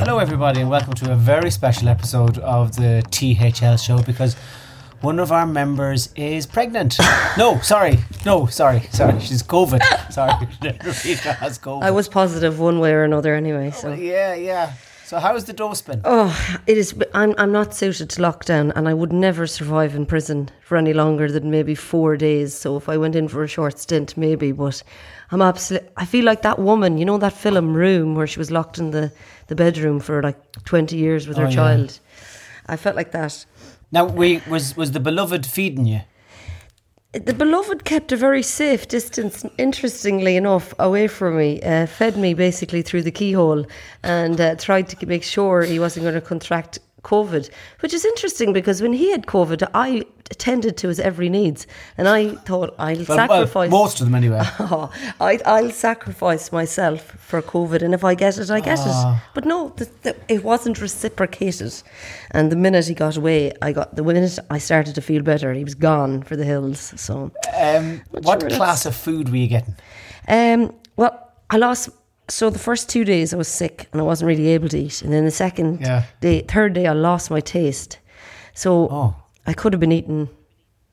Hello, everybody, and welcome to a very special episode of the THL show because one of our members is pregnant. no, sorry, no, sorry, sorry, she's COVID. Sorry, Rita has COVID. I was positive one way or another anyway. Oh, so Yeah, yeah. So, how's the dose been? oh, it is. I'm I'm not suited to lockdown, and I would never survive in prison for any longer than maybe four days. So if I went in for a short stint, maybe. But I'm absolutely. I feel like that woman. You know that film Room where she was locked in the the bedroom for like 20 years with her Oh, yeah. child. I felt like that. Now, we was was the beloved feeding you? The beloved kept a very safe distance, interestingly enough, away from me. Uh, fed me basically through the keyhole and uh, tried to make sure he wasn't going to contract COVID, which is interesting because when he had COVID, I attended to his every needs, and I thought I'll Well, well, sacrifice most of them, anyway. Oh, I, I'll sacrifice myself for COVID, and if I get it, I get Ah. it. But no, the, the, it wasn't reciprocated. And the minute he got away, I got the minute I started to feel better, he was gone for the hills. So, Um, what sure class of food were you getting? um, well, I lost. So the first two days I was sick and I wasn't really able to eat, and then the second Yeah. day, third day, I lost my taste. So Oh. I could have been eating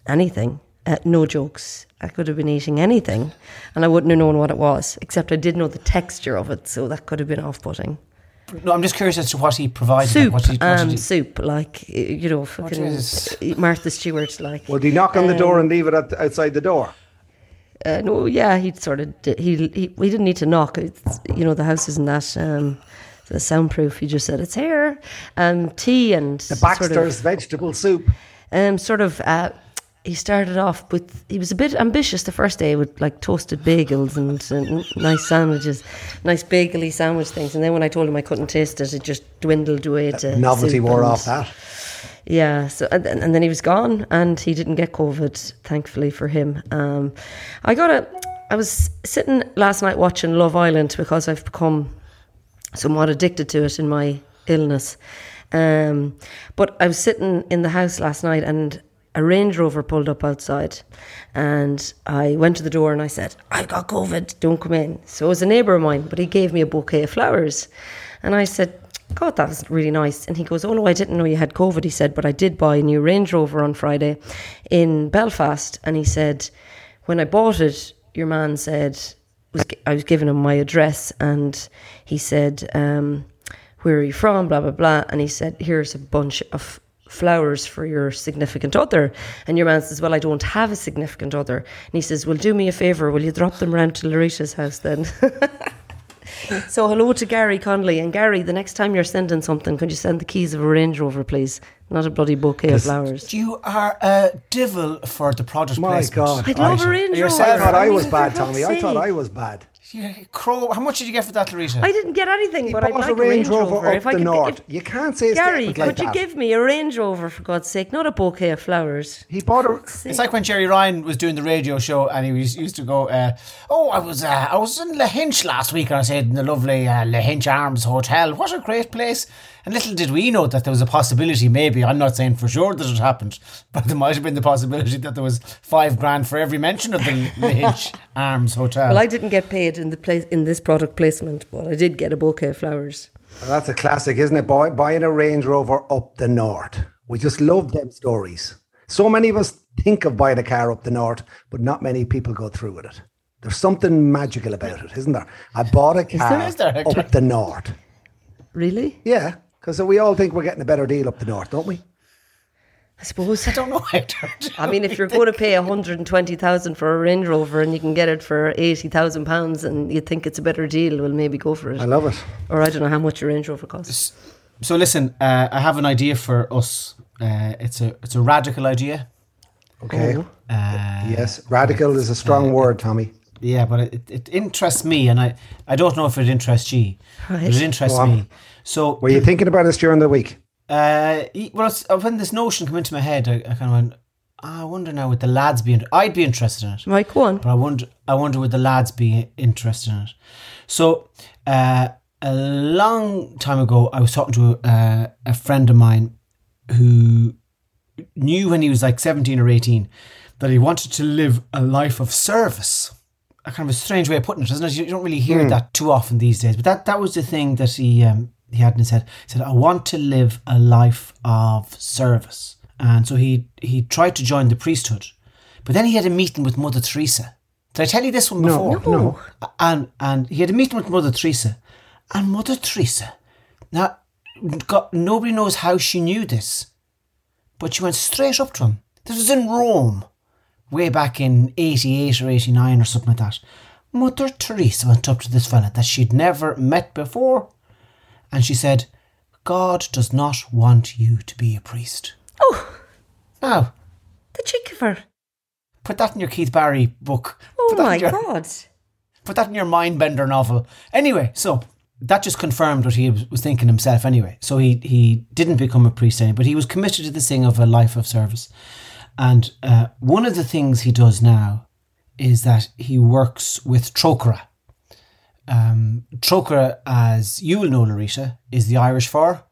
anything. Uh, no jokes. I could have been eating anything, and I wouldn't have known what it was. Except I did know the texture of it, so that could have been off-putting. No, I'm just curious as to what he provided. Soup, What did, what um, he- soup, like you know, fucking Martha Stewart, like. Well, Would he knock on the door and leave it at, outside the door? Uh, no, yeah, he'd sort of he he we didn't need to knock. It's, you know, the house isn't that um, the soundproof. He just said it's here. Um, tea and The sort Baxter's of, vegetable soup. um, sort of. Uh, he started off with he was a bit ambitious the first day with like toasted bagels and, and nice sandwiches, nice bagely sandwich things. And then when I told him I couldn't taste it, it just dwindled away to Novelty wore off that. Yeah, so and, then- and then he was gone, and he didn't get COVID, thankfully for him. Um, I got a. I was sitting last night watching Love Island because I've become somewhat addicted to it in my illness. Um, but I was sitting in the house last night, and a Range Rover pulled up outside, and I went to the door and I said, "I've got COVID, don't come in." So it was a neighbour of mine, but he gave me a bouquet of flowers, and I said. God, that was really nice. And he goes, Oh no, I didn't know you had COVID. He said, But I did buy a new Range Rover on Friday in Belfast. And he said, When I bought it, your man said, I was giving him my address, and he said, um, Where are you from? Blah, blah, blah. And he said, Here's a bunch of flowers for your significant other. And your man says, Well, I don't have a significant other. And he says, Well, do me a favour, will you drop them round to Laurita's house then? So hello to Gary Conley. And Gary, the next time you're sending something, could you send the keys of a Range Rover, please? Not a bloody bouquet of flowers. You are a devil for the product My placement. God. I'd love a I- Range Rover. saying- I thought I was bad, Tommy. I thought. I was bad. You crow. How much did you get for that, Larissa? I didn't get anything, He but I'd bought like a Range Rover up If I the could- north. if- You can't say a Gary, could like you that. give me a Range Rover for God's sake, not a bouquet of flowers? He bought a. It's like when Gerry Ryan was doing the radio show, and he was, used to go, uh, "Oh, I was uh, I was in Lahinch last week, and I stayed in the lovely uh, Lahinch Arms Hotel. What a great place!" And little did we know that there was a possibility, maybe, I'm not saying for sure that it happened, but there might have been the possibility that there was five grand for every mention of the Lynch Arms Hotel. Well, I didn't get paid in the place in this product placement, but I did get a bouquet of flowers. Well, that's a classic, isn't it? Buy, buying a Range Rover up the north. We just love them stories. So many of us think of buying a car up the north, but not many people go through with it. There's something magical about it, isn't there? I bought a car is there, Hector? up the north. Really? Yeah, because we all think we're getting a better deal up the north, don't we? I suppose. I don't know, Hector. I mean, if you're going to pay 120,000 for a Range Rover and you can get it for 80,000 pounds and you think it's a better deal, well, maybe go for it. I love it. Or I don't know how much a Range Rover costs. So listen, uh, I have an idea for us. Uh, it's a it's a radical idea. Okay. Oh. Uh, yes, radical is a strong word, Tommy. Yeah, but it, it interests me, and I, I don't know if it interests you. But Right. it interests Go on. me. So, Were you thinking about this during the week? Uh, well, when this notion came into my head, I, I kind of went, "Ah, I wonder now would the lads be? In- I'd be interested in it, Right, go on. but I wonder, I wonder would the lads be interested in it. So, uh, a long time ago, I was talking to uh, a friend of mine who knew when he was like 17 or 18 that he wanted to live a life of service. A kind of a strange way of putting it, isn't it? You don't really hear that too often these days. But that, that was the thing that he um, he had in his head. He said, I want to live a life of service. And so he he tried to join the priesthood. But then he had a meeting with Mother Teresa. Did I tell you this one before? no. And and he had a meeting with Mother Teresa. And Mother Teresa, now, God, nobody knows how she knew this, but she went straight up to him. This was in Rome, way back in 88 or 89 or something like that. Mother Teresa went up to this fella that she'd never met before, and she said, God does not want you to be a priest. Oh, Now, the cheek of her. put that in your Keith Barry book. Oh Put that in my your- God. Put that in your Mindbender novel. Anyway, so that just confirmed what he was thinking himself anyway. So he, he didn't become a priest anymore, but he was committed to this thing of a life of service. And uh, one of the things he does now is that he works with Trócaire. Um, Trócaire, as you will know, Laurita, is the Irish for,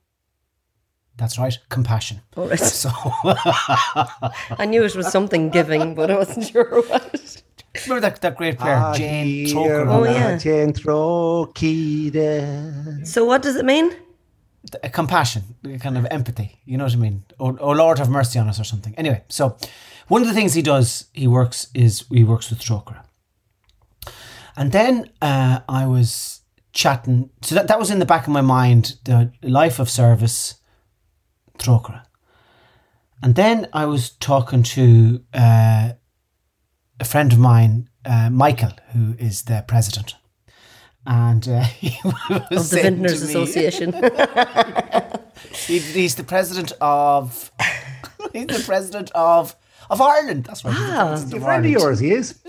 that's right, compassion. All right. So I knew it was something giving, but I wasn't sure what. remember that, that great player, Ah, Jane here Oh, yeah. Jane Trocida. So what does it mean? a compassion, a kind of empathy. You know what I mean? Oh, oh Lord, have mercy on us, or something. Anyway, so one of the things he does, he works is he works with Trócaire. And then uh, I was chatting. So that, that was in the back of my mind, the life of service, Trócaire. And then I was talking to uh, a friend of mine, uh, Michael, who is the president. And uh, he was Of the Vintners me- Association. he, he's the president of. he's the president of of Ireland. That's right. He's A friend of Ireland. yours, he is.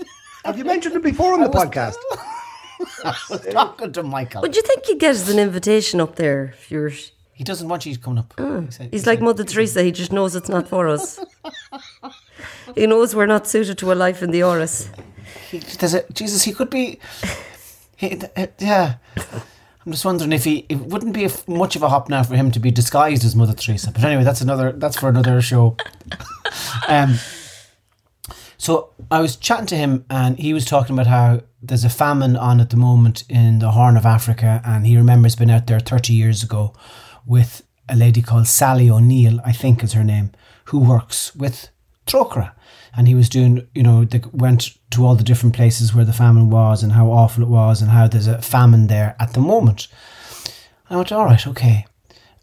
Have you mentioned it before on the podcast? I was talking to Michael. Would you think you'd get us an invitation up there if you're. He doesn't want you to come up. He said- He's he like said- Mother Teresa, he just knows it's not for us. he knows we're not suited to a life in the Áras. he, there's a, Jesus, he could be. He, uh, yeah. I'm just wondering if he. It wouldn't be a f much of a hop now for him to be disguised as Mother Teresa. But anyway, that's another. That's for another show. um. So I was chatting to him, and he was talking about how there's a famine on at the moment in the Horn of Africa, and he remembers being out there 30 years ago with a lady called Sally O'Neill, I think is her name, who works with Trócaire. And he was doing, you know, they went to all the different places where the famine was and how awful it was and how there's a famine there at the moment. I went, all right, okay.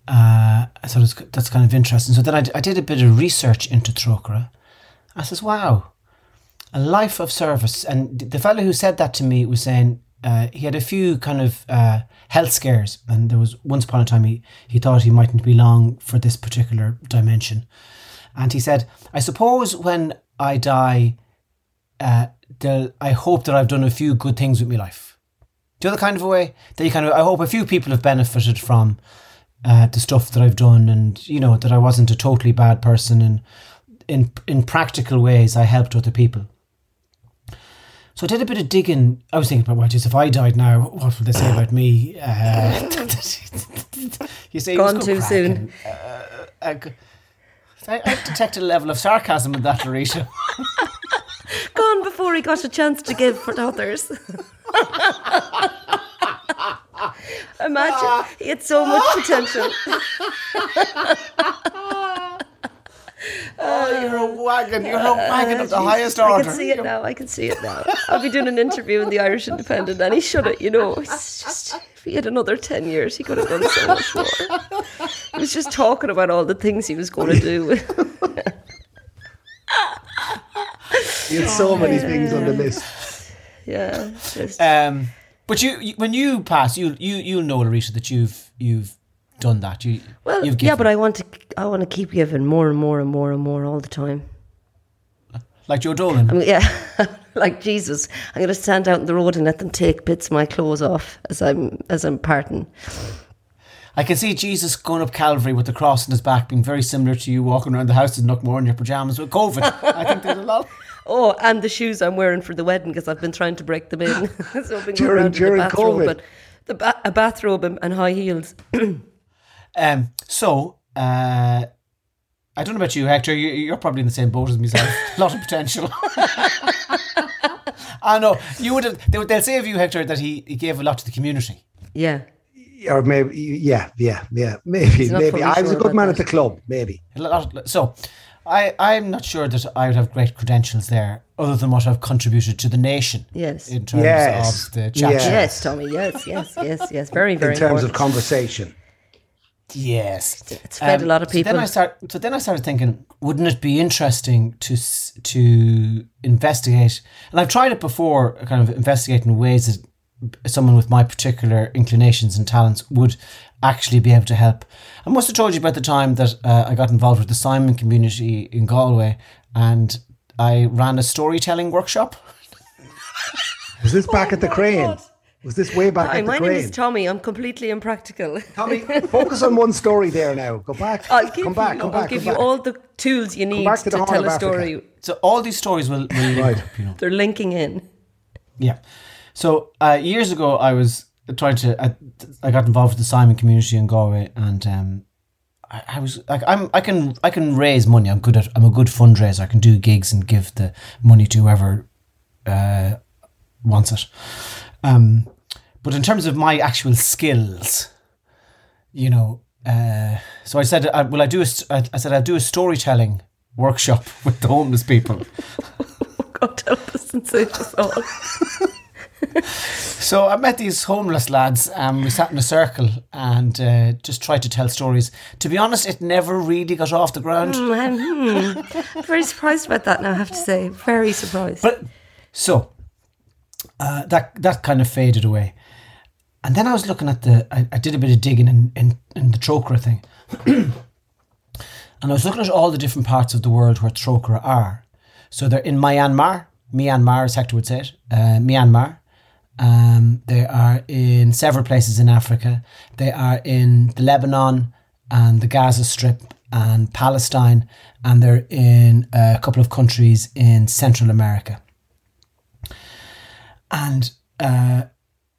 Uh, I thought was, that's kind of interesting. So then I, did a bit of research into Trócaire. I says, wow, a life of service. And the fellow who said that to me was saying uh, he had a few kind of uh, health scares, and there was once upon a time he, he thought he mightn't be long for this particular dimension. And he said, I suppose when I die, uh, I hope that I've done a few good things with my life. The kind of a way that you kind of? I hope a few people have benefited from uh, the stuff that I've done, and you know that I wasn't a totally bad person, and in in practical ways I helped other people. So I did a bit of digging. I was thinking about, well, just if I died now, what would they say about me? Uh, you he Gone too soon. Uh, uh, I, I detect a level of sarcasm in that, Larisha. Gone before he got a chance to give for others. Imagine he had so much potential. Oh, you're a wagon. You're a wagon of the Jeez, highest I order. can see it now. I can see it now. I'll be doing an interview in the Irish Independent, and he should have. You know, it's just if he had another ten years, he could have done so much more. He was just talking about all the things he was going to do. He had so many things on the list. yeah, just, Um, but you, you, when you pass, you you you'll know, Larisha, that you've you've done that. You well, you've yeah, but I want to. I want to keep giving more and more and more and more all the time. like Joe Dolan. I mean, yeah, like Jesus, I'm going to stand out in the road and let them take bits of my clothes off as I'm as I'm parting. I can see Jesus going up Calvary with the cross on his back, being very similar to you walking around the house in Knockmore in your pajamas with COVID. I think there's a lot. Oh, and the shoes I'm wearing for the wedding because I've been trying to break them in. so I've been going During- around in during a bathrobe, COVID. but the ba- a bathrobe and, and high heels. Um, so uh, I don't know about you, Hector. You, you're probably in the same boat as myself. a lot of potential. I know you would have. They, would- they'll say of you, Hector, that he, he gave a lot to the community. Yeah, Or maybe, yeah, yeah, yeah, maybe, maybe. fully I was a good man that. at the club, maybe. A So, I, I'm not sure that I would have great credentials there, other than what I've contributed to the nation. Yes. In terms Yes. of the chat. Yes. yes, Tommy. Yes, yes, yes, yes. Very, very in terms important. of conversation. Yes, It's fed a lot of people. So then. I start. So then I started thinking, wouldn't it be interesting to to investigate? And I've tried it before, kind of investigating ways that someone with my particular inclinations and talents would actually be able to help. I must have told you about the time that uh, I got involved with the Simon community in Galway, and I ran a storytelling workshop. Was this back at the crane? Was this way back Hi, at the my name is? Tommy. I'm completely impractical. Tommy, focus on one story there now. Go back. I'll give come back. you, Come I'll back. give come you back. all the tools you need to, to tell of a Africa. story. So all these stories will, will link Right. up, you know. They're linking in. Yeah. So uh, years ago, I was trying to. I, I got involved with the Simon community in Galway, and um, I, I was like, I'm. I can. I can raise money. I'm good at. I'm a good fundraiser. I can do gigs and give the money to whoever uh, wants it. Um, but in terms of my actual skills, you know, uh, so I said, uh, "Will I do a?" I I said, "I'll do a storytelling workshop with the homeless people." God help us and save us all. So I met these homeless lads. Um, we sat in a circle and uh, just tried to tell stories. To be honest, it never really got off the ground. I'm hmm, very surprised about that now, I have to say. Very surprised. But so uh, that that kind of faded away. And then I was looking at the. I, I did a bit of digging in in, in the Trócaire thing, and I was looking at all the different parts of the world where Trócaire are. So they're in Myanmar. Myanmar, as Hector would say it. Uh, Myanmar. Um, they are in several places in Africa. They are in the Lebanon and the Gaza Strip and Palestine, and they're in a couple of countries in Central America. And uh,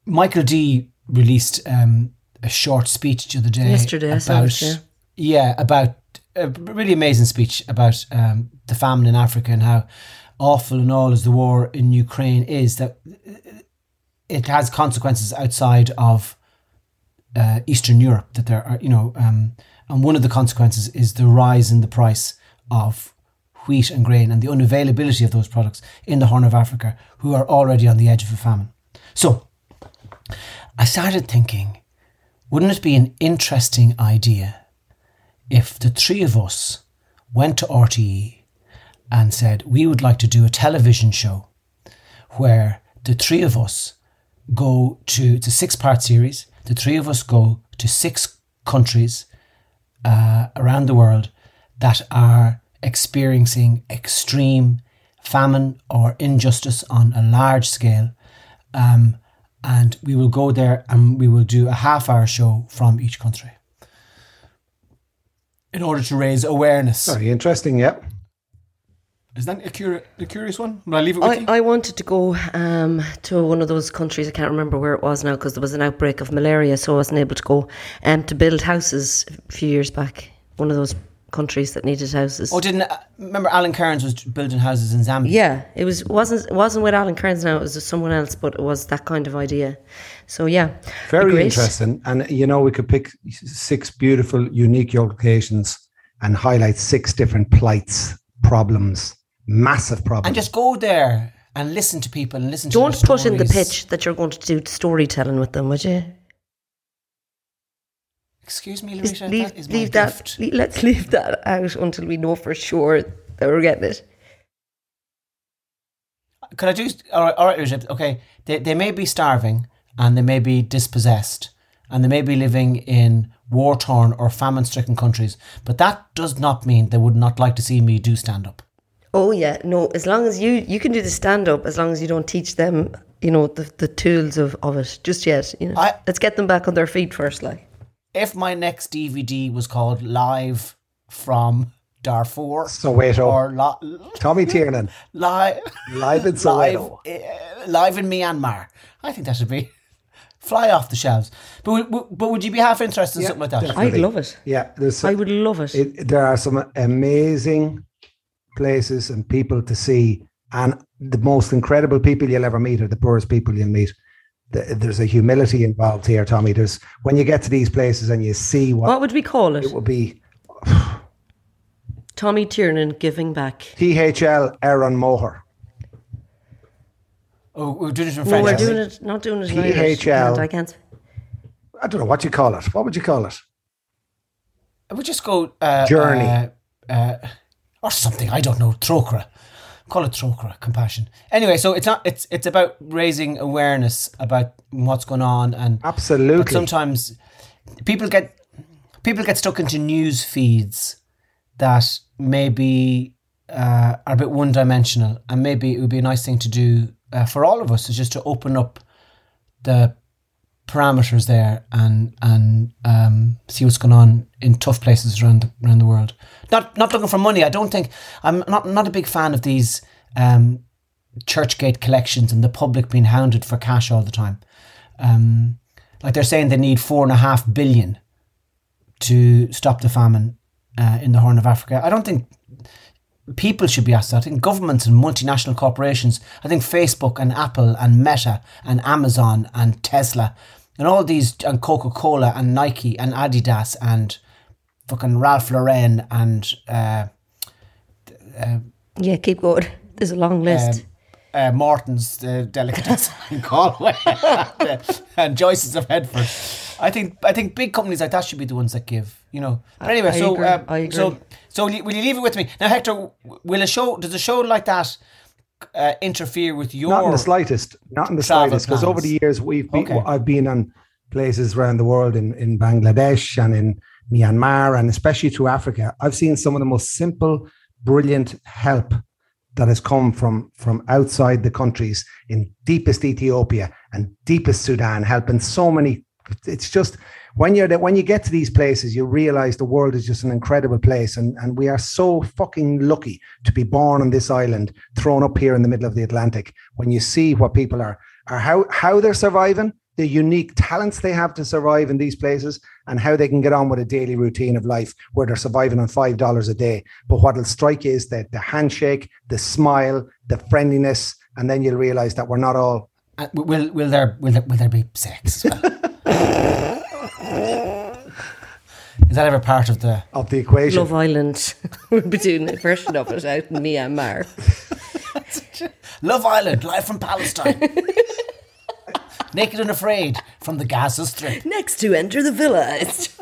Michael D released um, a short speech the other day. Yesterday, I it, yeah. yeah, about a really amazing speech about um, the famine in Africa and how awful and all as the war in Ukraine is that it has consequences outside of uh, Eastern Europe. That there are, you know, um, and one of the consequences is the rise in the price of wheat and grain and the unavailability of those products in the Horn of Africa, who are already on the edge of a famine. So, I started thinking, wouldn't it be an interesting idea if the three of us went to RTE and said we would like to do a television show where the three of us go to it's a six part series. The three of us go to six countries uh, around the world that are experiencing extreme famine or injustice on a large scale. Um, and we will go there and we will do a half hour show from each country in order to raise awareness Very interesting, yeah. Is that a, curi- a curious one? Will I leave it with I, you? I wanted to go um, to one of those countries. I can't remember where it was now because there was an outbreak of malaria, so I wasn't able to go. Um, to build houses a few years back. One of those countries that needed houses. oh, didn't uh, remember Alan Kerins was building houses in Zambia? Yeah, it was wasn't wasn't with Alan Kerins now. It was with someone else, but it was that kind of idea. So yeah, Very great. interesting. And, you know, we could pick six beautiful, unique locations and highlight six different plights, problems, massive problems. And just go there and listen to people and listen to Don't their put in the pitch that you're going to do storytelling with them, would you? Excuse me, Larissa, leave that is my leave that. gift. let's leave that out until we know for sure that we're getting it. Could I just all right, all right, okay. They they may be starving and they may be dispossessed and they may be living in war torn or famine stricken countries, but that does not mean they would not like to see me do stand up. Oh yeah, no. As long as you you can do the stand up, as long as you don't teach them, you know, the the tools of, of it just yet. You know, I- let's get them back on their feet first, like. If my next DVD was called Live from Darfur Soweto. or li- Tommy Tiernan, live live in live, uh, live in Myanmar, I think that should be fly off the shelves. But would- would- but would you be half interested in Yeah, something like that? definitely. I'd love it. Yeah, there's I would love it. it, there are some amazing places and people to see, and the most incredible people you'll ever meet are the poorest people you'll meet. The- There's a humility involved here, Tommy. There's when you get to these places and you see what, what would we call it? it would be. Tommy Tiernan giving back. THL Aaron Moher. Oh, we're doing it in No, we're doing it. Not doing it in Irish. PHL. I can't. I don't know what you call it. What would you call it? We just go uh, Journey. uh, uh, or something. I don't know. Trócaire. Call it Trócaire. Compassion. Anyway, so it's not. It's it's about raising awareness about what's going on, and Absolutely. sometimes people get people get stuck into news feeds that maybe uh, are a bit one dimensional, and maybe it would be a nice thing to do uh, for all of us is just to open up the parameters there and and um, see what's going on in tough places around the, around the world. Not not looking for money. I don't think I'm not not a big fan of these um, Churchgate collections and the public being hounded for cash all the time. Um, like they're saying they need four and a half billion to stop the famine uh, in the Horn of Africa. I don't think people should be asked that. I think governments and multinational corporations, I think Facebook and Apple and Meta and Amazon and Tesla and all these, and Coca Cola and Nike and Adidas and fucking Ralph Lauren and uh, Yeah, keep going. There's a long list. uh, Morton's uh, delicatessen in Galway and Joyce's of Headford. I think I think big companies like that should be the ones that give. You know. But anyway, I so agree, um, I agree. so so li- will you leave it with me now, Hector? Will a show does a show like that uh, interfere with your? Not in the slightest. Not in the slightest. Because over the years we've been, Okay. I've been on places around the world in, in Bangladesh and in Myanmar and especially through Africa. I've seen some of the most simple, brilliant help that has come from from outside the countries in deepest Ethiopia and deepest Sudan, helping so many. It's just when you're there, when you get to these places, you realize the world is just an incredible place, and and we are so fucking lucky to be born on this island, thrown up here in the middle of the Atlantic. When you see what people are are how how they're surviving, the unique talents they have to survive in these places, and how they can get on with a daily routine of life where they're surviving on five dollars a day. But what'll strike you is that the handshake, the smile, the friendliness, and then you'll realize that we're not all Uh, will will there will there, will there be sex? as well? Is that ever part of the? of the equation. Love Island. we'll be doing a version of it out in Myanmar. Love Island, live from Palestine. Naked and afraid from the Gaza Strip. Next to enter the villa. It's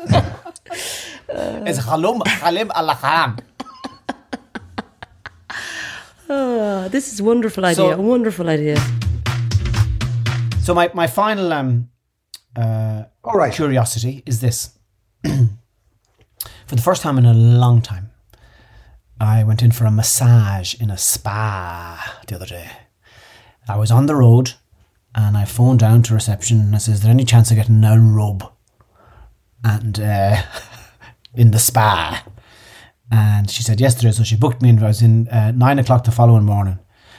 It's Halum Halim al Haram. Oh, this is a wonderful idea. So- a wonderful idea. So my, my final um, uh, All right. curiosity is this. for the first time in a long time, I went in for a massage in a spa the other day. I was on the road and I phoned down to reception and I says, Is there any chance of getting a rub? And uh, in the spa. And she said yesterday, so she booked me in. I was in uh, nine o'clock the following morning.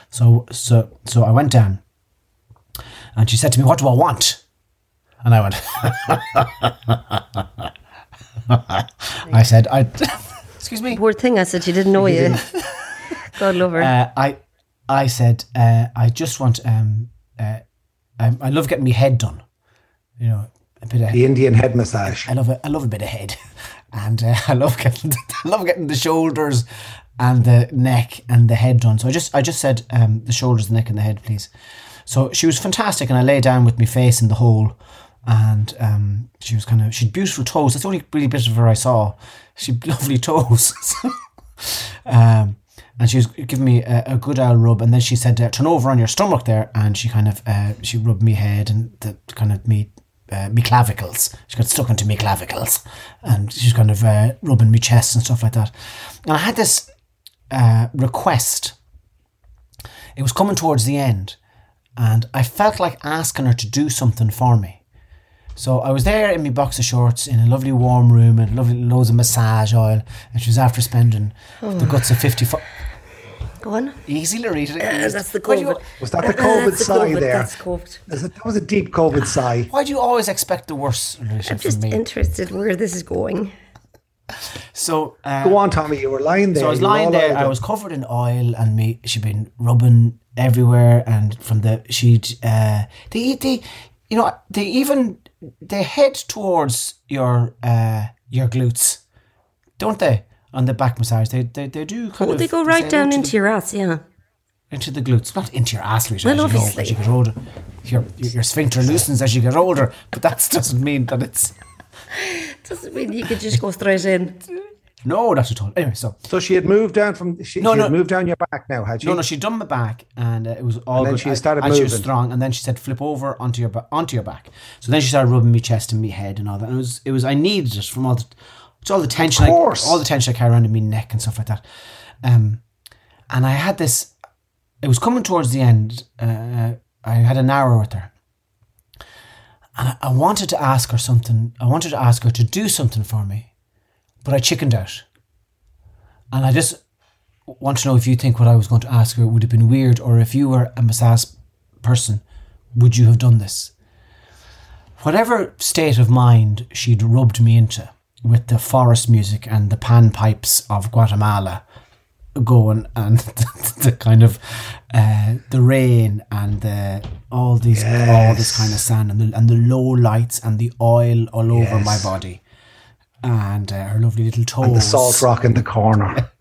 So so so I went down, and she said to me, "What do I want?" And I went. I said, "I." excuse me. Poor thing, I said, she didn't know you. God love her. Uh, I I said uh, I just want um uh, I, I love getting my head done. You know, a bit of The Indian head massage. I love a, I love a bit of head, and uh, I love getting I love getting the shoulders and the neck and the head done. So I just I just said um, the shoulders, the neck, and the head, please. So she was fantastic, and I lay down with my face in the hole, and um, she was kind of she had beautiful toes. That's the only really bit of her I saw. She had lovely toes. um, and she was giving me a, a good old rub, and then she said, uh, "Turn over on your stomach there," and she kind of uh, she rubbed me head and the kind of me uh, me clavicles. She got stuck into me clavicles, and she's kind of uh, rubbing me chest and stuff like that. And I had this uh, request. It was coming towards the end, and I felt like asking her to do something for me. So I was there in my boxer shorts in a lovely warm room and lovely loads of massage oil, and she was after spending the guts of fifty. Fo- Go on. Easy, Loretta. Uh, that's the Why do you- COVID. Was that the COVID that's the sigh COVID, there? That's COVID. Is it- That was a deep COVID sigh. Why do you always expect the worst, Loretta, I'm from just me? interested where this is going. so uh, Go on, Tommy. You were lying there. So I was lying there. I was covered in oil, and me she'd been rubbing everywhere, and from the she'd uh, they they you know they even they head towards your uh, your glutes, don't they? On the back massage, they they, they do. Kind Oh, of, they go right down into the, your ass, yeah. into the glutes, not into your ass, Rita, Well, as, you go, obviously. as you get older. Your your sphincter loosens as you get older, but that doesn't mean that it's Doesn't mean you could just go straight in. no, not at all. Anyway, so So she had moved down from. She, No, she no. moved down your back now, had she? No, no, she'd done my back, and uh, it was all And then good. she I- started and she was strong, and then she said, "Flip over onto your onto your back." So then she started rubbing me chest and me head and all that. And it was it was I needed it from all the it's all the tension, I, all the tension I carry around in my neck and stuff like that. Um, and I had this. It was coming towards the end. Uh, I had an hour with her, and I, I wanted to ask her something. I wanted to ask her to do something for me, but I chickened out. And I just want to know if you think what I was going to ask her would have been weird, or if you were a massage person, would you have done this? Whatever state of mind she'd rubbed me into with the forest music and the panpipes of Guatemala going and the, kind of uh, the rain and the all these all this kind of sand and the, and the low lights and the oil all over my body and uh, her lovely little toes And the salt rock in the corner.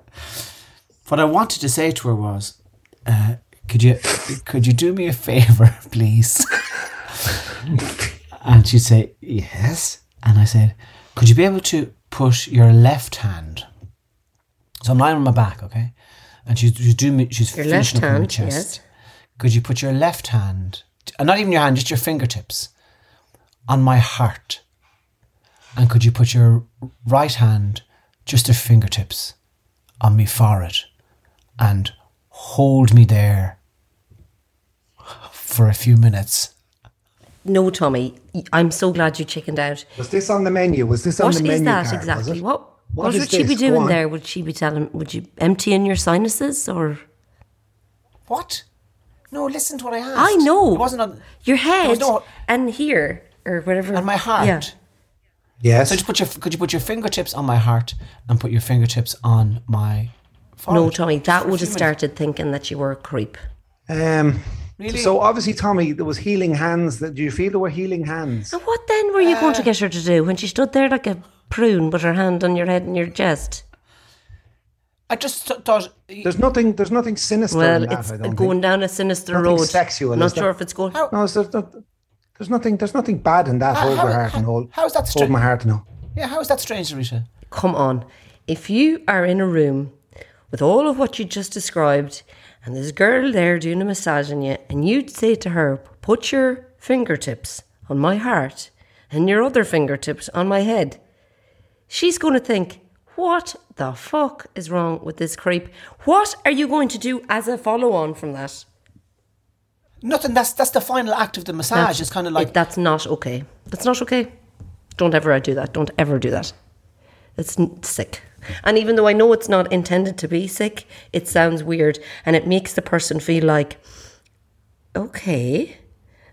what I wanted to say to her was, uh, could you could you do me a favor, please? and she'd say yes, and I said, could you be able to put your left hand? So I'm lying on my back, okay, and she's, she's doing me, she's Your finishing left up on my chest. yes. Could you put your left hand, and not even your hand, just your fingertips, on my heart? And could you put your right hand, just your fingertips, on me forehead, and hold me there for a few minutes? No, Tommy, I'm so glad you chickened out. Was this on the menu? Was this on What the is menu that card, exactly? it? What what, is would she be this? Go doing there? Would she be telling? Would you emptying your sinuses or? What? No, listen to what I asked. I know. It wasn't on your head was no- and here or whatever. on my heart. Yeah. Yes. So just put your could you put your fingertips on my heart and put your fingertips on my forehead? No, Tommy, that would have started thinking that you were a creep. Um, Really? So obviously, Tommy, there was healing hands. That do you feel there were healing hands? And what then were you Uh. going to get her to do when she stood there like a prune with her hand on your head and your chest? I just th- thought There's nothing. There's nothing sinister. Well, in that, it's I don't going think. down a sinister Nothing road. sexual, Not is there? sure if it's going. How- No, there's, there's, there's nothing. There's nothing bad in that. How- hold how- my heart and hold. how is that strange? Hold my heart now. yeah. How is that strange, Rita? Come on. If you are in a room with all of what you just described, and there's a girl there doing a massage on you, and you'd say to her, Put your fingertips on my heart and your other fingertips on my head, she's going to think, What the fuck is wrong with this creep? What are you going to do as a follow on from that? Nothing. That's that's the final act of the massage. it's kind of like It- that's not okay. That's not okay. Don't ever do that. Don't ever do that. It's sick. And even though I know it's not intended to be sick, it sounds weird and it makes the person feel like, okay.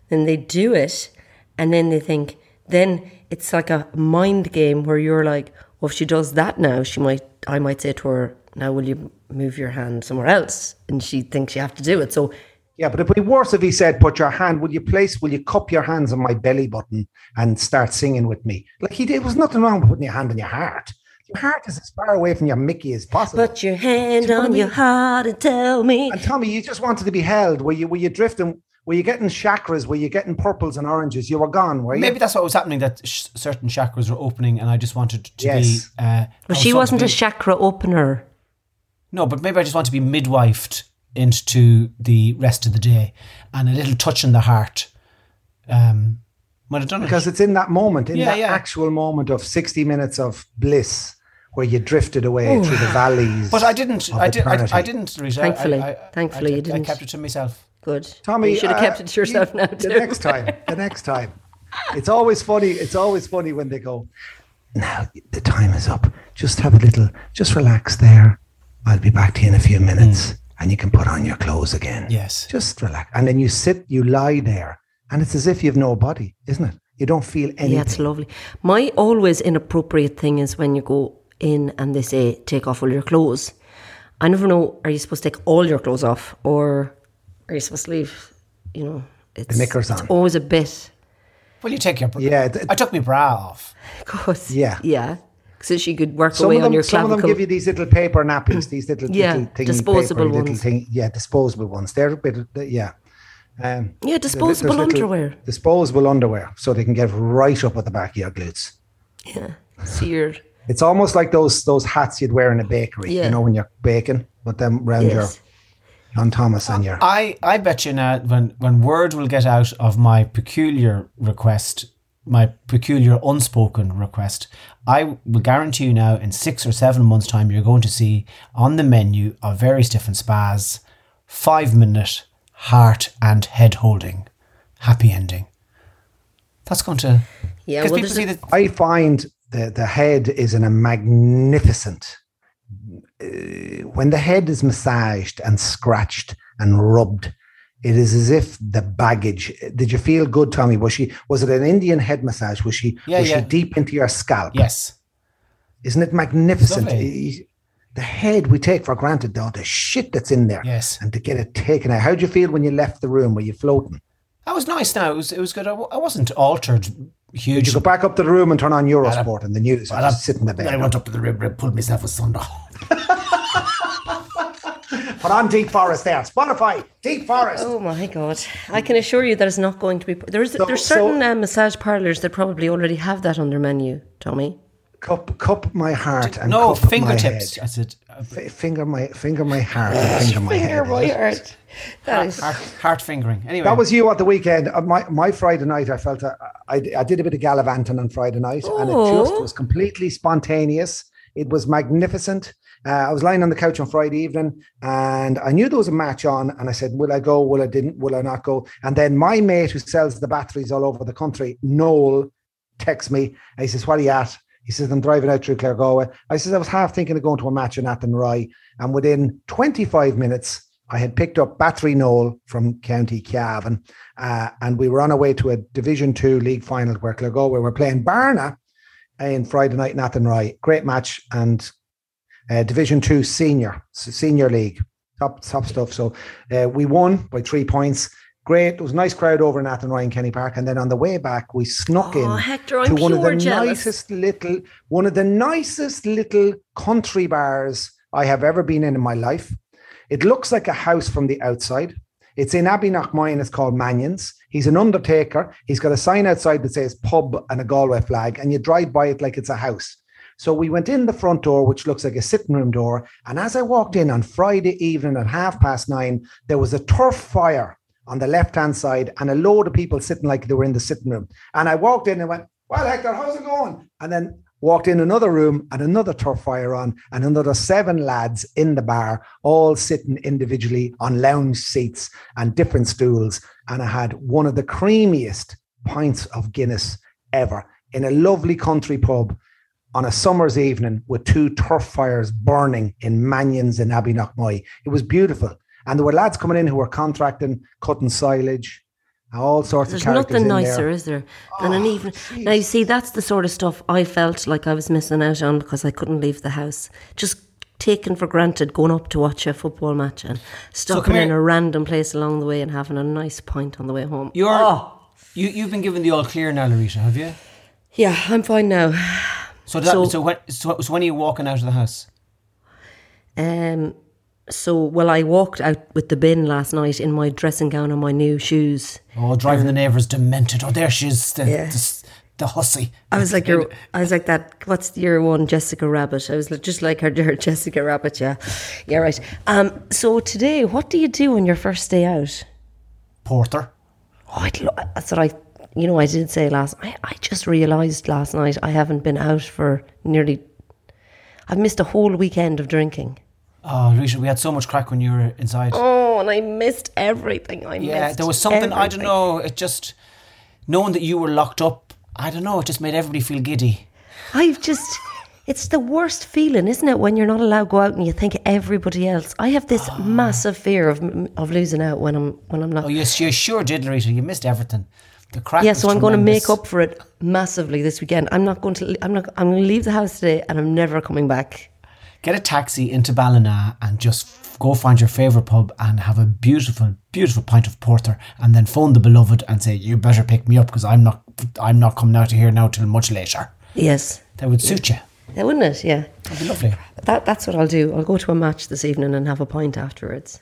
Then they do it and then they think, then it's like a mind game where you're like, well, if she does that now, she might, I might say to her, now will you move your hand somewhere else? And she thinks you have to do it. So Yeah, but it'd be worse if he said, "Put your hand. Will you place? Will you cup your hands on my belly button and start singing with me?" Like he did. There was nothing wrong with putting your hand on your heart. Your heart is as far away from your Mickey as possible. put your hand Do you on I your heart and tell me. and Tommy, you just wanted to be held. Were you? Were you drifting? Were you getting chakras? Were you getting purples and oranges? You were gone. Were you? Maybe that's what was happening. That sh- certain chakras were opening, and I just wanted to Yes. be. Uh, I But was she wasn't a chakra opener. No, but maybe I just want to be midwifed into the rest of the day, and a little touch in the heart. Um, might have done because it. it's in that moment, in Yeah, that yeah. actual moment of sixty minutes of bliss, where you drifted away through the valleys. But I didn't. I did, I, I, didn't. Rita. I- Thankfully. I, I, Thankfully I, you didn't. I kept it to myself. Good. Tommy, you should have uh, kept it to yourself you- now The next time, the next time, it's always funny. It's always funny when they go. Now the time is up. Just have a little. Just relax there. I'll be back to you in a few minutes, and you can put on your clothes again. Yes. Just relax, and then you sit. You lie there, and it's as if you've no body, isn't it? You don't feel anything. Yeah, it's lovely. My always inappropriate thing is when you go in and they say, take off all your clothes. I never know, are you supposed to take all your clothes off or are you supposed to leave, you know, it's, knickers it's on. always a bit. Well, you take your. Bra- Yeah, th- I took my bra off. Of course. Yeah. Yeah. So she could work Some away of them, on your some of them give you these little paper nappies, these little, Yeah, little thingy disposable paper, little ones. thing, yeah, disposable ones. They're a bit, yeah, um, yeah, disposable little underwear. disposable underwear, so they can get right up at the back of your glutes. Yeah. So you're, It's almost like those those hats you'd wear in a bakery, Yeah. you know, when you're baking, but them round yes. your John Thomas and your. I, I bet you now when, when word will get out of my peculiar request, my peculiar unspoken request, I will guarantee you now in six or seven months' time, you're going to see on the menu of various different spas five minute heart and head holding happy ending. That's going to. Yeah, Because well, people see a- that. I find the the head is in a magnificent. Uh, when the head is massaged and scratched and rubbed, it is as if the baggage. Did you feel good, Tommy? Was she? Was it an Indian head massage? Was she? Yeah, was yeah. she deep into your scalp? Yes. Isn't it magnificent? Lovely. The head we take for granted, though, the shit that's in there, Yes. and to get it taken out. How would you feel when you left the room? Were you floating? That was nice now. It was, it was good. I, w- I wasn't altered huge. Did you go back up to the room and turn on Eurosport and the news? Or Well, just sit in the Then I went up to the room and pulled myself a sundown. Put on Deep Forest there. Spotify, Deep Forest. Oh my god! I can assure you that it's not going to be. There's So- there's so- certain uh, massage parlors that probably already have that on their menu, Tommy. Cup, cup my heart and No, cup fingertips. My I said, uh. F- finger my finger my heart. and finger my head. heart. That is. heart, heart fingering. Anyway, That was you at the weekend. Uh, My my Friday night, I felt uh, I, I did a bit of gallivanting on Friday night, and it just Oh. was completely spontaneous. It was magnificent. Uh, I was lying on the couch on Friday evening, and I knew there was a match on, and I said, "Will I go? Will I didn't? Will I not go?" And then my mate, who sells the batteries all over the country, Noel, texts me. He says, "What are you at?" He says, "I'm driving out through Claregalway." I says, "I was half thinking of going to a match in Athenry," and within 25 minutes. I had picked up Battery Noel from County Cavan, uh, and we were on our way to a Division Two league final where Claregalway were playing Barna in Friday night in Athenry. Great match and uh, Division Two senior senior league top top stuff. So uh, we won by three points. Great. It was a nice crowd over in Athenry and Kenny Park. And then on the way back, we snuck Oh, in Hector, to I'm one of the jealous. nicest little one of the nicest little country bars I have ever been in in my life. It looks like a house from the outside. It's in Abbeyknockmoy. It's called Mannion's. He's an undertaker. He's got a sign outside that says pub and a Galway flag, and you drive by it like it's a house. So we went in the front door, which looks like a sitting room door. And as I walked in on Friday evening at half past nine, there was a turf fire on the left hand side and a load of people sitting like they were in the sitting room. And I walked in and went, Well, Hector, how's it going? And then walked in another room and another turf fire on, and another seven lads in the bar, all sitting individually on lounge seats and different stools. And I had one of the creamiest pints of Guinness ever in a lovely country pub. On a summer's evening with two turf fires burning in Mannion's in Abbeyknockmoy. It was beautiful. And there were lads coming in who were contracting, cutting silage, uh, all sorts There's of characters There's nothing in nicer, there. is there, than an oh, evening? Now you see, that's the sort of stuff I felt like I was missing out on because I couldn't leave the house. Just taken for granted going up to watch a football match and stopping in here. a random place along the way and having a nice pint on the way home. You're Oh. you you've been given the all clear now, Laurita, have you? Yeah, I'm fine now. So that, so, So- when so, so when are you walking out of the house? Um, so, well, I walked out with the bin last night in my dressing gown and my new shoes. Oh, driving the neighbours demented. Oh, there she is, the, Yeah. the, the hussy. I was like, your, I was like that. What's your one, Jessica Rabbit? I was just like her, her Jessica Rabbit. Yeah, yeah, right. Um, so today, what do you do on your first day out? Porter. Oh, I'd lo- that's what I, you know, I did say last. I, I just realised last night I haven't been out for nearly. I've missed a whole weekend of drinking. Oh, Laurita, we had so much crack when you were inside. Oh, and I missed everything. I missed. yeah, there was something, I don't know, it just, knowing that you were locked up, I don't know, it just made everybody feel giddy. I've just. It's the worst feeling, isn't it, when you're not allowed to go out and you think everybody else. I have this ah. massive fear of of losing out when I'm when I'm not. Oh, you, you sure did, Laurita, you missed everything. The crack yeah, so I'm going to make up for it massively this weekend. I'm not going to. I'm not. I'm going to leave the house today, and I'm never coming back. Get a taxi into Ballina and just go find your favourite pub and have a beautiful, beautiful pint of porter, and then phone the beloved and say, "You better pick me up because I'm not, I'm not coming out of here now till much later." Yes, That would suit you. yeah, wouldn't it? Yeah, That'd be lovely. that that's what I'll do. I'll go to a match this evening and have a pint afterwards.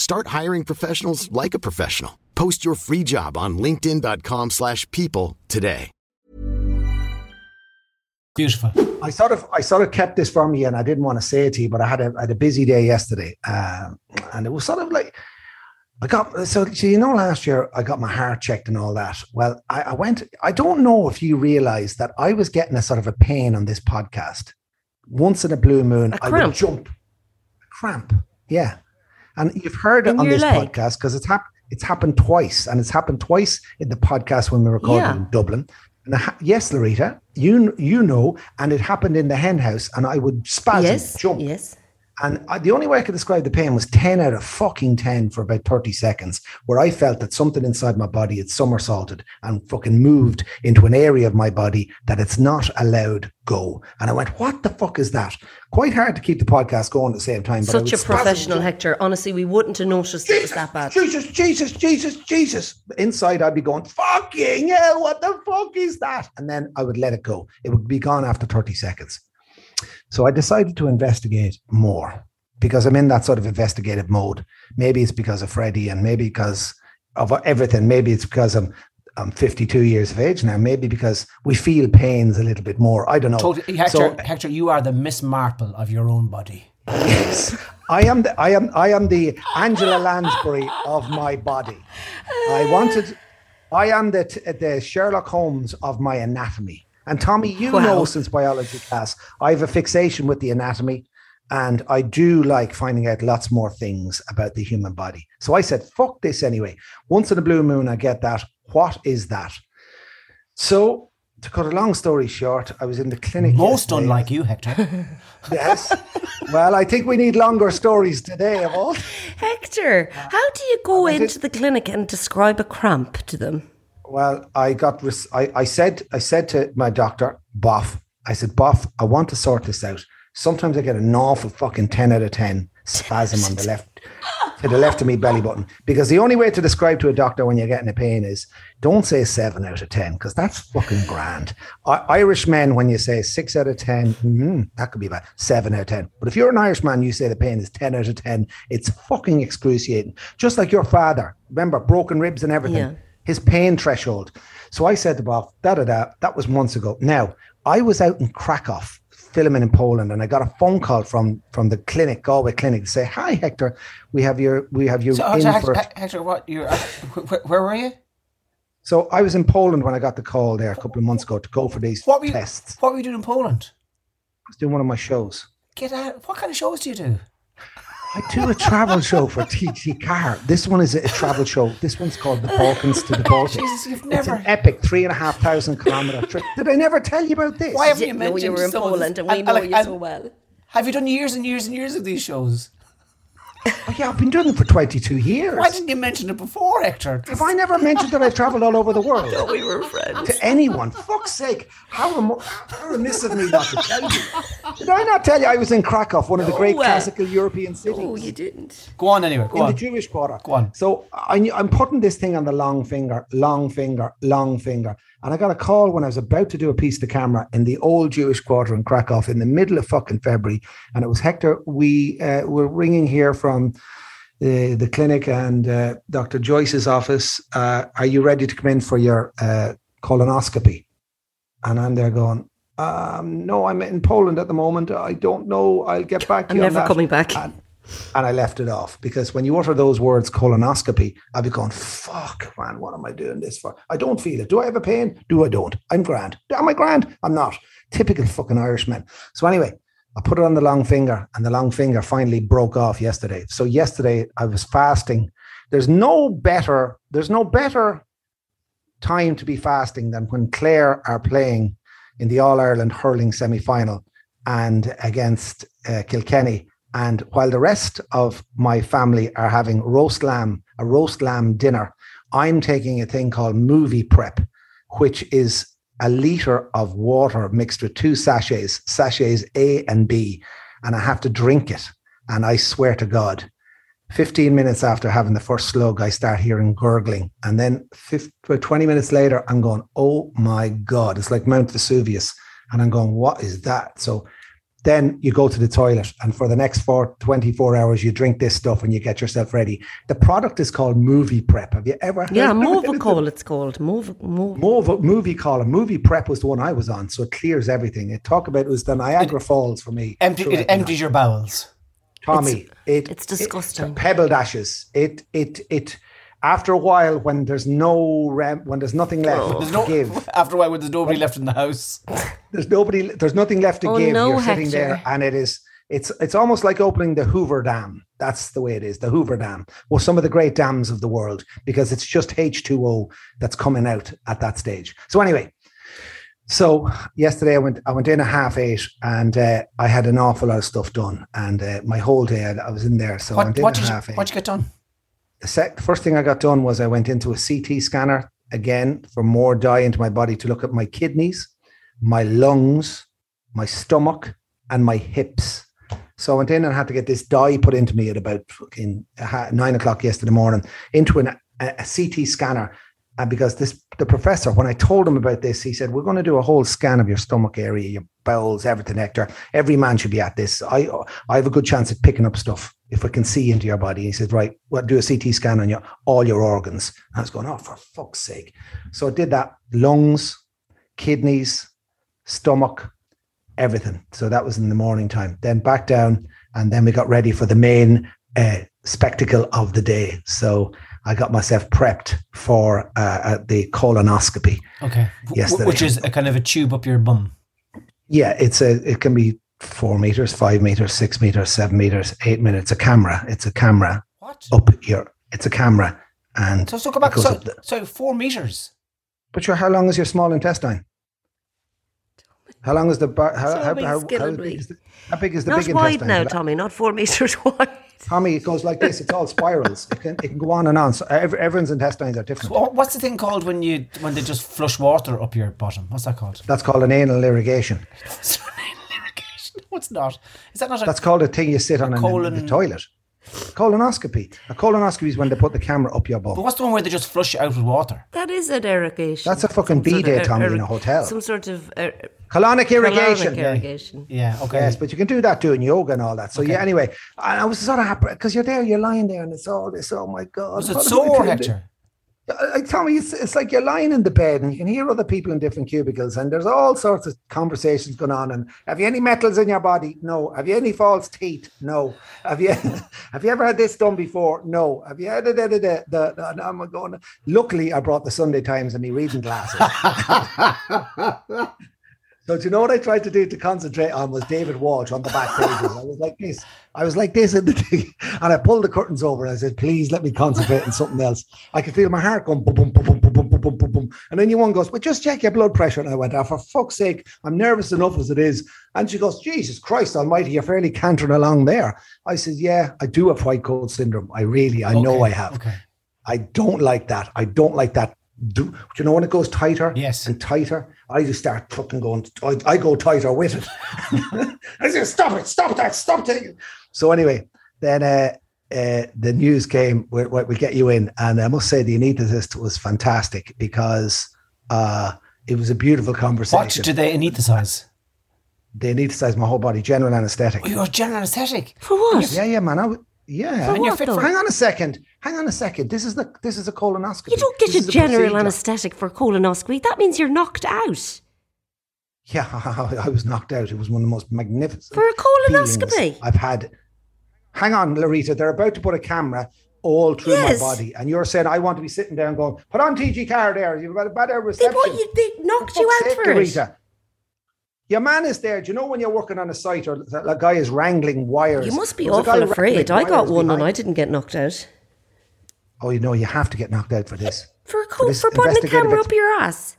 Start hiring professionals like a professional. Post your free job on linkedin.com slash people today. Beautiful. I sort of I sort of kept this from you, and I didn't want to say it to you, but I had a I had a busy day yesterday, um, and it was sort of like I got so, so you know last year I got my heart checked and all that. Well, I, I went. I don't know if you realize that I was getting a sort of a pain on this podcast. Once in a blue moon, A I cramp? would jump. A cramp, yeah. And you've heard it In on this leg? podcast because it's happened. It's happened twice, and it's happened twice in the podcast when we recorded Yeah. in Dublin. And ha- yes, Laurita, you you know, and it happened in the hen house, and I would spasm, yes, jump, yes. And I, the only way I could describe the pain was 10 out of fucking 10 for about 30 seconds, where I felt that something inside my body had somersaulted and fucking moved into an area of my body that it's not allowed go. And I went, what the fuck is that? Quite hard to keep the podcast going at the same time. Such a professional. Hector. Honestly, we wouldn't have noticed it was that bad. Jesus, Jesus, Jesus, Jesus. Inside, I'd be going, fucking hell, what the fuck is that? And then I would let it go. It would be gone after 30 seconds. So I decided to investigate more because I'm in that sort of investigative mode. Maybe it's because of Freddie and maybe because of everything. Maybe it's because I'm I'm 52 years of age now. Maybe because we feel pains a little bit more. I don't know. Totally, Hector, So- Hector, you are the Miss Marple of your own body. Yes, I am. The, I am. I am the Angela Lansbury of my body. I wanted. I am the the Sherlock Holmes of my anatomy. And Tommy, you Wow. know since biology class, I have a fixation with the anatomy. And I do like finding out lots more things about the human body. So I said, fuck this anyway. Once in a blue moon, I get that. What is that? So, to cut a long story short, I was in the clinic. Most yesterday. unlike you, Hector. Yes. well, I think we need longer stories today, of all. Hector, how do you go into the clinic and describe a cramp to them? Well, I got. Res- I, I said. I said to my doctor, Boff. I said, Boff. I want to sort this out. Sometimes I get an awful fucking ten out of ten spasm on the left, to the left of me belly button. Because the only way to describe to a doctor when you're getting a pain is don't say seven out of ten, because that's fucking grand. I- Irish men, when you say six out of ten, mm, that could be bad. Seven out of ten. But if you're an Irish Irishman, you say the pain is ten out of ten. It's fucking excruciating. Just like your father. Remember, broken ribs and everything Yeah. His pain threshold. So I said to Bob, da da da, that was months ago. Now, I was out in Krakow filming in Poland and I got a phone call from from the clinic, Galway clinic, to say, Hi Hector, we have your we have your So, so for Hector, what? You're, uh, where, where were you? So I was in Poland when I got the call there a couple of months ago to go for these What were you, tests. What were you doing in Poland? I was doing one of my shows. Get out. What kind of shows do you do? I do a travel show for TG4. This one is a travel show. This one's called the Balkans to the Baltics. Jesus, you've It's an epic three and a half thousand kilometer trip. Did I never tell you about this? Why haven't you Didn't mentioned know you were in some of this? Poland and we know like, you so well. Have you done years and years and years of these shows? Oh, yeah, I've been doing it for 22 years. Why didn't you mention it before, Hector? Have I never mentioned that I've traveled all over the world? We were friends. To anyone. Fuck's sake. How, remo- how remiss of me not to tell you. Did I not tell you I was in Krakow, one of the great No. classical European cities? Oh, you didn't. Go on anyway. Go in on. the Jewish quarter. Go on. So I, I'm putting this thing on the long finger, long finger, long finger. And I got a call when I was about to do a piece to camera in the old Jewish quarter in Krakow in the middle of fucking February. And it was Hector. We uh, were ringing here from the, the clinic and uh, Dr. Joyce's office. Uh, are you ready to come in for your uh, colonoscopy? And I'm there going, um, no, I'm in Poland at the moment. I don't know. I'll get back to I'm you. on never that." coming back. And, and I left it off because when you utter those words colonoscopy, I'd be going, fuck, man, what am I doing this for? I don't feel it. Do I have a pain? Do I don't? I'm grand. Am I grand? I'm not. Typical fucking Irishman. So anyway, I put it on the long finger and the long finger finally broke off yesterday. So yesterday I was fasting. There's no better, there's no better time to be fasting than when Clare are playing in the All Ireland hurling semi final and against uh, Kilkenny. And while the rest of my family are having roast lamb, a roast lamb dinner, I'm taking a thing called MoviPrep, which is a liter of water mixed with two sachets, sachets A and B, and I have to drink it. And I swear to God, 15 minutes after having the first slug, I start hearing gurgling. And then 50, 20 minutes later, I'm going, oh my God, it's like Mount Vesuvius. And I'm going, what is that? So then you go to the toilet, and for the next four, 24 hours, you drink this stuff and you get yourself ready. The product is called MoviPrep. Have you ever heard Yeah, of it? Movicol it's called. Move, move. Move, movie column. MoviPrep was the one I was on, so it clears everything. It talk about it was the Niagara Falls for me. Empty, it empties your bowels. Tommy, it it's disgusting. It, pebble dashes. It it it. After a while, when there's no rem, when there's nothing left There's to no, give, after a while, when there's nobody left in the house. there's nobody, there's nothing left to Oh, give. no, You're sitting there, and it is. It's it's almost like opening the Hoover Dam. That's the way it is. The Hoover Dam. Well, some of the great dams of the world because it's just H2O that's coming out at that stage. So anyway, so yesterday I went I went in at half eight and uh, I had an awful lot of stuff done and uh, my whole day I, I was in there. So I What, went in what, at did you, half eight. what did you get done? The sec- first thing I got done was I went into a CT scanner again for more dye into my body to look at my kidneys, my lungs, my stomach, and my hips. So I went in and had to get this dye put into me at about fucking uh, nine o'clock yesterday morning into an, a, a CT scanner. And because this, the professor, when I told him about this, he said, We're going to do a whole scan of your stomach area, your bowels, everything, Hector. Every man should be at this. I, I have a good chance at picking up stuff if I can see into your body. He said, Right, well, do a CT scan on your all your organs. I was going, Oh, for fuck's sake. So I did that lungs, kidneys, stomach, everything. So that was in the morning time. Then back down, and then we got ready for the main uh, spectacle of the day. So I got myself prepped for uh, uh, the colonoscopy. Okay. W- Yesterday. Which is a kind of a tube up your bum. Yeah, it's a it can be four meters, five meters, six meters, seven meters, eight minutes. A camera. It's a camera What? up here. It's a camera, and So, so go back. So, the- so four meters. but sure, how long is your small intestine? How long is the bar, how, how, how, how, big is the, how big is the Not big wide intestine? now, Tommy. Not four meters wide. Tommy, it goes like this. It's all spirals. It can, it can go on and on. So every, everyone's intestines are different. Wha- What's the thing called when you when they just flush water up your bottom? What's that called? That's called an anal irrigation. anal No, it's not. Is that not a That's called a thing you sit on in the- the, toilet. Colonoscopy. A colonoscopy is when they put the camera up your butt. But what's the one where they just flush it out with water? That is an irrigation. That's a fucking Some sort of B-day, ir- Tommy, in a hotel. Some sort of uh, Colonic irrigation. colonic irrigation. Yeah. Okay. Yes, but you can do that doing yoga and all that. So yeah, anyway, I I was sort of happy because you're there, you're lying there, and it's all this. Oh my god! Was it what am I sore. Hector? I, me, it's, it's like you're lying in the bed and you can hear other people in different cubicles, and there's all sorts of conversations going on. And have you any metals in your body? No. Have you any false teeth? No. Have you have you ever had this done before? No. Have you had da, and I'm going. Luckily, I brought the Sunday Times and me reading glasses. So do you know what I tried to do to concentrate on was David Walsh on the back pages. I was like this. I was like this in the thing. And I pulled the curtains over and I said, please let me concentrate on something else. I could feel my heart going boom, boom, boom, boom, boom, boom, boom, boom, boom, boom. And then your one goes, well, just check your blood pressure. And I went, oh, for fuck's sake, I'm nervous enough as it is. And she goes, Jesus Christ almighty, you're fairly cantering along there. I said, yeah, I do have white coat syndrome. I really, I know I have. Okay. I don't like that. I don't like that. Do, do you know when it goes tighter Yes. and tighter? I just start fucking going. I, I go tighter with it. I say, "Stop it! Stop that! Stop it!" So anyway, then uh, uh, the news came. We we get you in, and I must say the anaesthetist was fantastic because uh, it was a beautiful conversation. What conversation. do they anaesthetize? they anaesthetized my whole body, general anesthetic. Oh, you're general anaesthetic. For what? Yeah, yeah, man. I, w- yeah. And you're fit for Hang on a second. Hang on a second. This is the this is a colonoscopy. You don't get This a general anaesthetic for colonoscopy. That means you're knocked out. Yeah, I was knocked out. It was one of the most magnificent For a colonoscopy? I've had. Hang on, Laurita. They're about to put a camera all through Yes. my body, and you're saying I want to be sitting there and going, "Put on TG4 there. You've got a better They, reception." put you, they knocked For you out sake, for it. Laurita. Your man is there. Do you know when you're working on a site or that a guy is wrangling wires? You must be There was a guy awful afraid. I got one and I didn't get knocked out. Oh, you know, you have to get knocked out for this. For a co- this for putting the camera up your ass.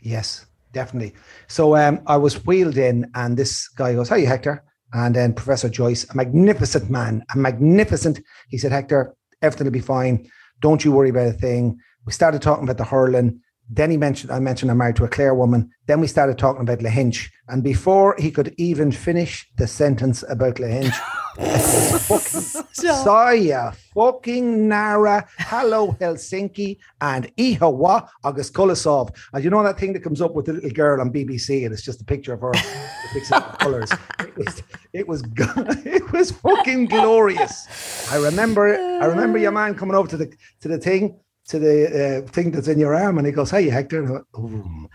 Yes, definitely. So um, I was wheeled in, and this guy goes, "Hey, Hector." And then Professor Joyce, a magnificent man, a magnificent. He said, "Hector, everything will be fine. Don't you worry about a thing." We started talking about the hurling. Then he mentioned, I mentioned I'm married to a Clare woman. Then we started talking about Lahinch. And before he could even finish the sentence about Lahinch, Saya, fucking Nara, hello Helsinki, and Ihawa August Kulisov. And you know that thing that comes up with the little girl on BBC, and it's just a picture of her with big set of colours. It was, it was, it was fucking glorious. I remember, I remember your man coming over to the to the thing. To the uh, thing that's in your arm, and he goes, "Hey, Hector." And I went, "Ooh."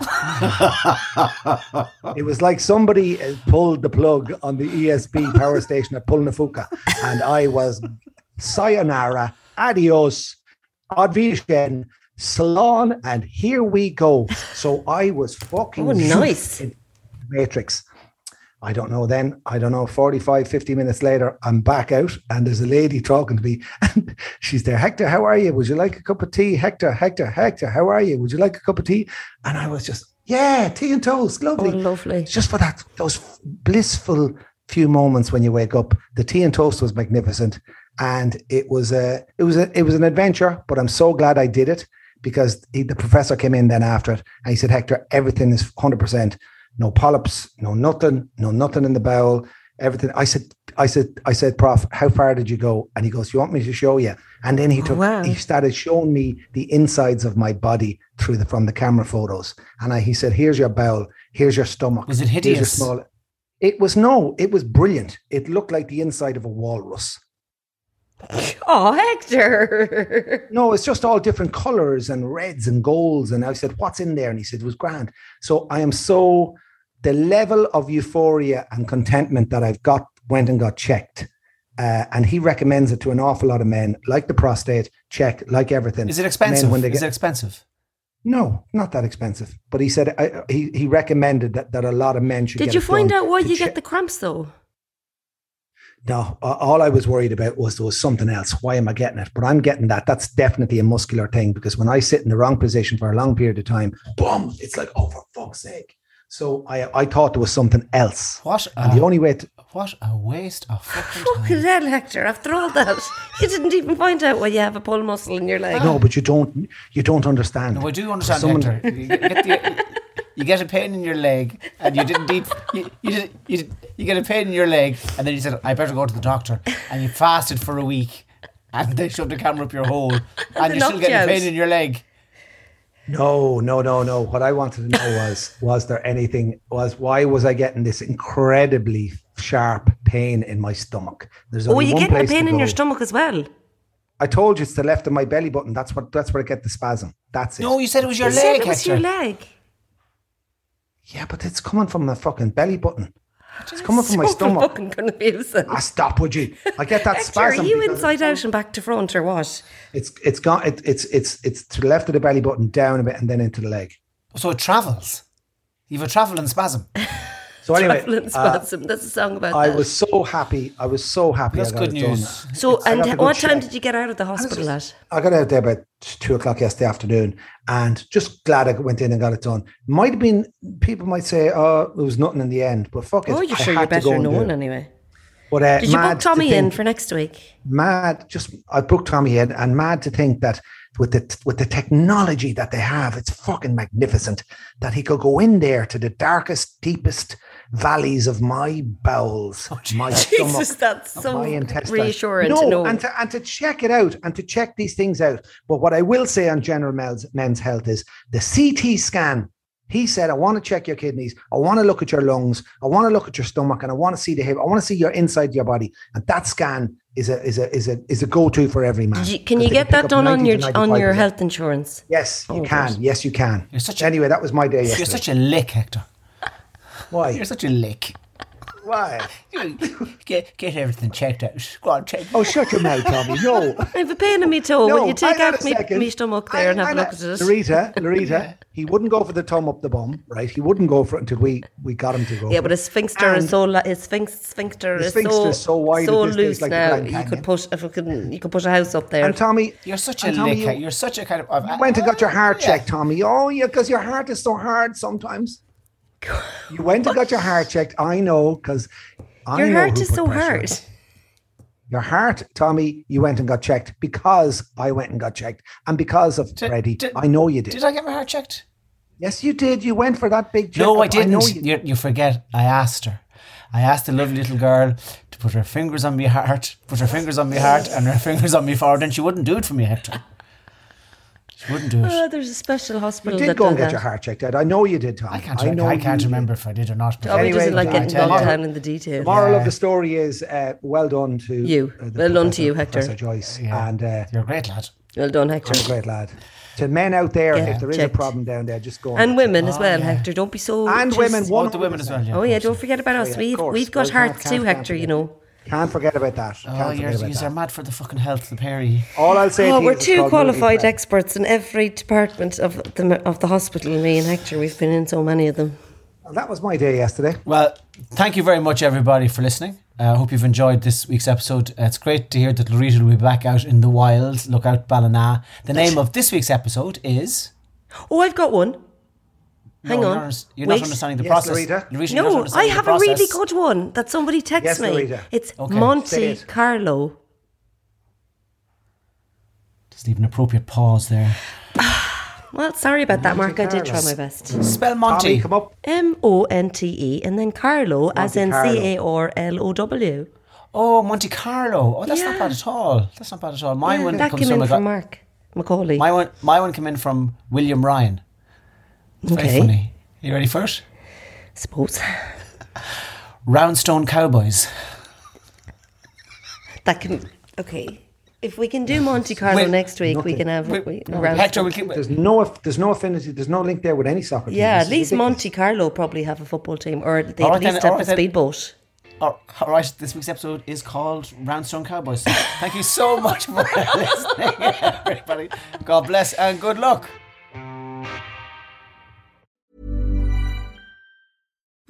it was like somebody uh, pulled the plug on the ESB power station at Poulaphouca, and I was sayonara, adios, advishen, salon, and here we go. So I was fucking Oh, nice. in Matrix. I don't know then. I don't know. 45, 50 minutes later, I'm back out and there's a lady talking to me and she's there. Hector, how are you? Would you like a cup of tea? Hector, Hector, Hector, how are you? Would you like a cup of tea? And I was just, yeah, tea and toast. Oh, Lovely. lovely. Just for that, those blissful few moments when you wake up. The tea and toast was magnificent. And it was a, it was a, it was an adventure, but I'm so glad I did it because he, the professor came in then after it and he said, Hector, everything is 100%. No polyps, no nothing, no nothing in the bowel, everything. I said, I said, I said, Prof, how far did you go? And he goes, You want me to show you? And then he took, oh, wow. he started showing me the insides of my body through the from the camera photos. And I, he said, Here's your bowel, here's your stomach. Was it here's your hideous? small. It was no, it was brilliant. It looked like the inside of a walrus. Oh, Hector. No, it's just all different colors and reds and golds. And I said, What's in there? And he said, It was grand. So I am so, the level of euphoria and contentment that I've got went and got checked. Uh, and he recommends it to an awful lot of men, like the prostate check, like everything. Is it Men, expensive? when they get, Is get, it expensive? No, not that expensive. But he said I, he he recommended that, that a lot of men should. Did get you it find done out why you check- get the cramps though? No, all I was worried about was there was something else. Why am I getting it? But I'm getting that. That's definitely a muscular thing because when I sit in the wrong position for a long period of time, boom, it's like, oh, for fuck's sake. So I I thought there was something else. What? And the only way to, What a waste of fucking Fucking time. hell, Hector! After all that, you didn't even find out why you have a pull muscle in your leg. no, but you don't you don't understand. No, I do understand, Someone- Hector. You get, the, you get a pain in your leg, and you didn't eat. You, you, did, you, did- you get a pain in your leg, and then you said, "I better go to the doctor," and you fasted for a week, and they shoved the camera up your hole, and, they you're still knocked getting you a pain in your leg. No, no, no, no. What I wanted to know was was there anything was why was I getting this incredibly sharp pain in my stomach? There's Oh, only you one getting a place to pain in your stomach as well? I told you it's the left of my belly button. That's what that's where I get the spasm. That's it. No, you said it was your You leg, it was Hector. your leg. Yeah, but it's coming from the fucking belly button. It's coming from my stomach. fucking confusing. Ah, stop, would you? I get that Hector, are you inside out and back to front or what? It's it's gone. It, it's it's it's to the left of the belly button, down a bit, and then into the leg. So it travels. You've a travelling spasm. So anyway, uh. That's a song about I that. was so happy. I was so happy. That's I got good it done. news. so, I and got the h- what time check. did you get out of the hospital at? I got out there about two o'clock yesterday afternoon, and just glad I went in and got it done. Might have been people might say, "Oh, it was nothing in the end," but fuck it. Oh, you're I sure you're better and do known anyway. But uh, Did you mad book to Tommy in for next week? mad just I booked Tommy in and mad to think that with the with the technology that they have it's fucking magnificent that he could go in there to the darkest deepest valleys of my bowels oh, my stomach Jesus, that's so my intestines reassuring no, to know. and to and to check it out and to check these things out but what I will say on general men's, men's health is the CT scan he said, I want to check your kidneys. I want to look at your lungs. I want to look at your stomach and I want to see the hip. I want to see your inside your body. And that scan is a is a is a is a go-to for every man. You, can you get that done on your on your health insurance? Yes, you Oh, can. Yes, you can. You're such a- anyway, that was my day yesterday. You're such a lick, Hector. Why? You're such a lick. Why? Get, get everything checked out. Go on, check. Oh, shut your mouth, Tommy. No. I have a pain in my toe. Will you take out a me, second. me stomach there and have Hang a look at it? Larita, Larita, he wouldn't go for the thumb up the bum, right? He wouldn't go for it until we, we got him to go. Yeah, but his sphincter is so his sphinx, sphincter His is sphincter so is so wide so at stage, loose like now. You could push if we could, you could push a house up there. And Tommy, You're such a Tommy, lick. you, you're such a kind of. You went and got your heart Yeah. checked, Tommy. Oh, yeah, because your heart is so hard sometimes. You went and got your heart checked. I know, because Your know heart is so on hard. Your heart, Tommy, you went and got checked because I went and got checked. And because of Did- Freddie, did- I know you did. Did I get my heart checked? Yes, you did. You went for that big check. No, I didn't. know you you, you forget. I asked her. I asked the lovely little girl to put her fingers on my heart, put her fingers on my heart, and her fingers on me forward, and she wouldn't do it for me, Hector. She wouldn't do Oh, it. there's a special hospital. You hospital did that go and get that. your heart checked out. I know you did, Tommy. I can't. I I, know I can't you remember if I did or not. but- Tommy Anyway, doesn't like I getting tell bogged down in the detail. The moral Yeah. of the story is uh, well done to You. uh, Well done to you, Hector. Professor Joyce. Yeah. And uh, You're a great lad. Well done, Hector. you're a great lad. To men out there, Yeah, if there is checked. a problem down there, just go And get women as Oh, well, yeah. Hector. Don't be so. And just- women, Oh, one the women as well. Yeah, Oh yeah, don't forget about us. yeah, we've we've got Well, can't- hearts can't- too, can't Hector. You forget. know. Can't forget about that. Oh, Can't you're, you're mad for the fucking health, the Perry. All I'll say Oh, to we're two qualified experts in every department of the of the hospital. Me and Hector, we've been in so many of them. Well, that was my day yesterday. Well, thank you very much, everybody, for listening. I uh, hope you've enjoyed this week's episode. Uh, it's great to hear that Laurita will be back out in the wild. Look out, Ballina. The name of this week's episode is. Oh, I've got one. Hang No, on. You're, not- you're not understanding the Yes, process. Laurita. Laurita, you're No, I have a really good one that somebody texts Yes, me. Laurita. It's Okay. Monte it. Carlo. Just leave an appropriate pause there. Well, sorry about that, Mark. I did try my best. Spell Tommy, come up. M O N T E and then Carlo, as in C A R L O W. Oh, Monte Carlo. Oh, that's not bad at all. That's not bad at all. Mine one That comes came from in from Mark Macaulay. My one, my one came in from William Ryan. Very Okay. funny. you ready for it? Suppose Roundstone Cowboys. that can. Okay, if we can do Monte Carlo Wait, next week, we can have Wait, we, no, round- Hector, we keep. There's no, there's no affinity. There's no link there with any soccer team. Yeah, This at least. Monte Carlo probably have a football team, or they All at right then, least all have a then. speedboat. All right, this week's episode is called Roundstone Cowboys. Thank you so much for listening, everybody. God bless and good luck.